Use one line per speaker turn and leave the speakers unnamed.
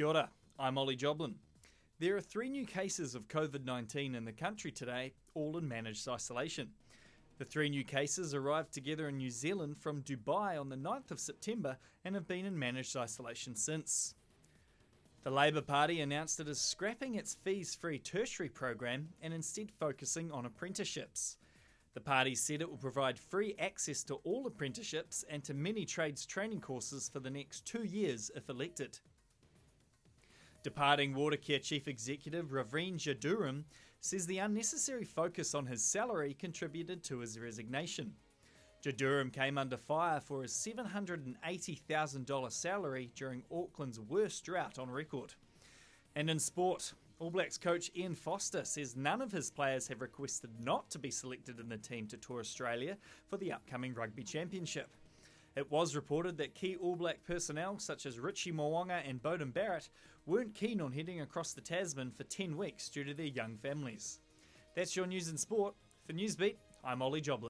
Kia ora, I'm Ollie Joblin. There are three new cases of COVID 19 in the country today, all in managed isolation. The three new cases arrived together in New Zealand from Dubai on the 9th of September and have been in managed isolation since. The Labour Party announced it is scrapping its fees free tertiary program and instead focusing on apprenticeships. The party said it will provide free access to all apprenticeships and to many trades training courses for the next two years if elected. Departing Watercare Chief Executive Raveen Jaduram says the unnecessary focus on his salary contributed to his resignation. Jaduram came under fire for his $780,000 salary during Auckland's worst drought on record. And in sport, All Blacks coach Ian Foster says none of his players have requested not to be selected in the team to tour Australia for the upcoming Rugby Championship. It was reported that key All Black personnel such as Richie Mo'unga and Beauden Barrett weren't keen on heading across the Tasman for 10 weeks due to their young families. That's your news in sport. For Newsbeat, I'm Ollie Joblin.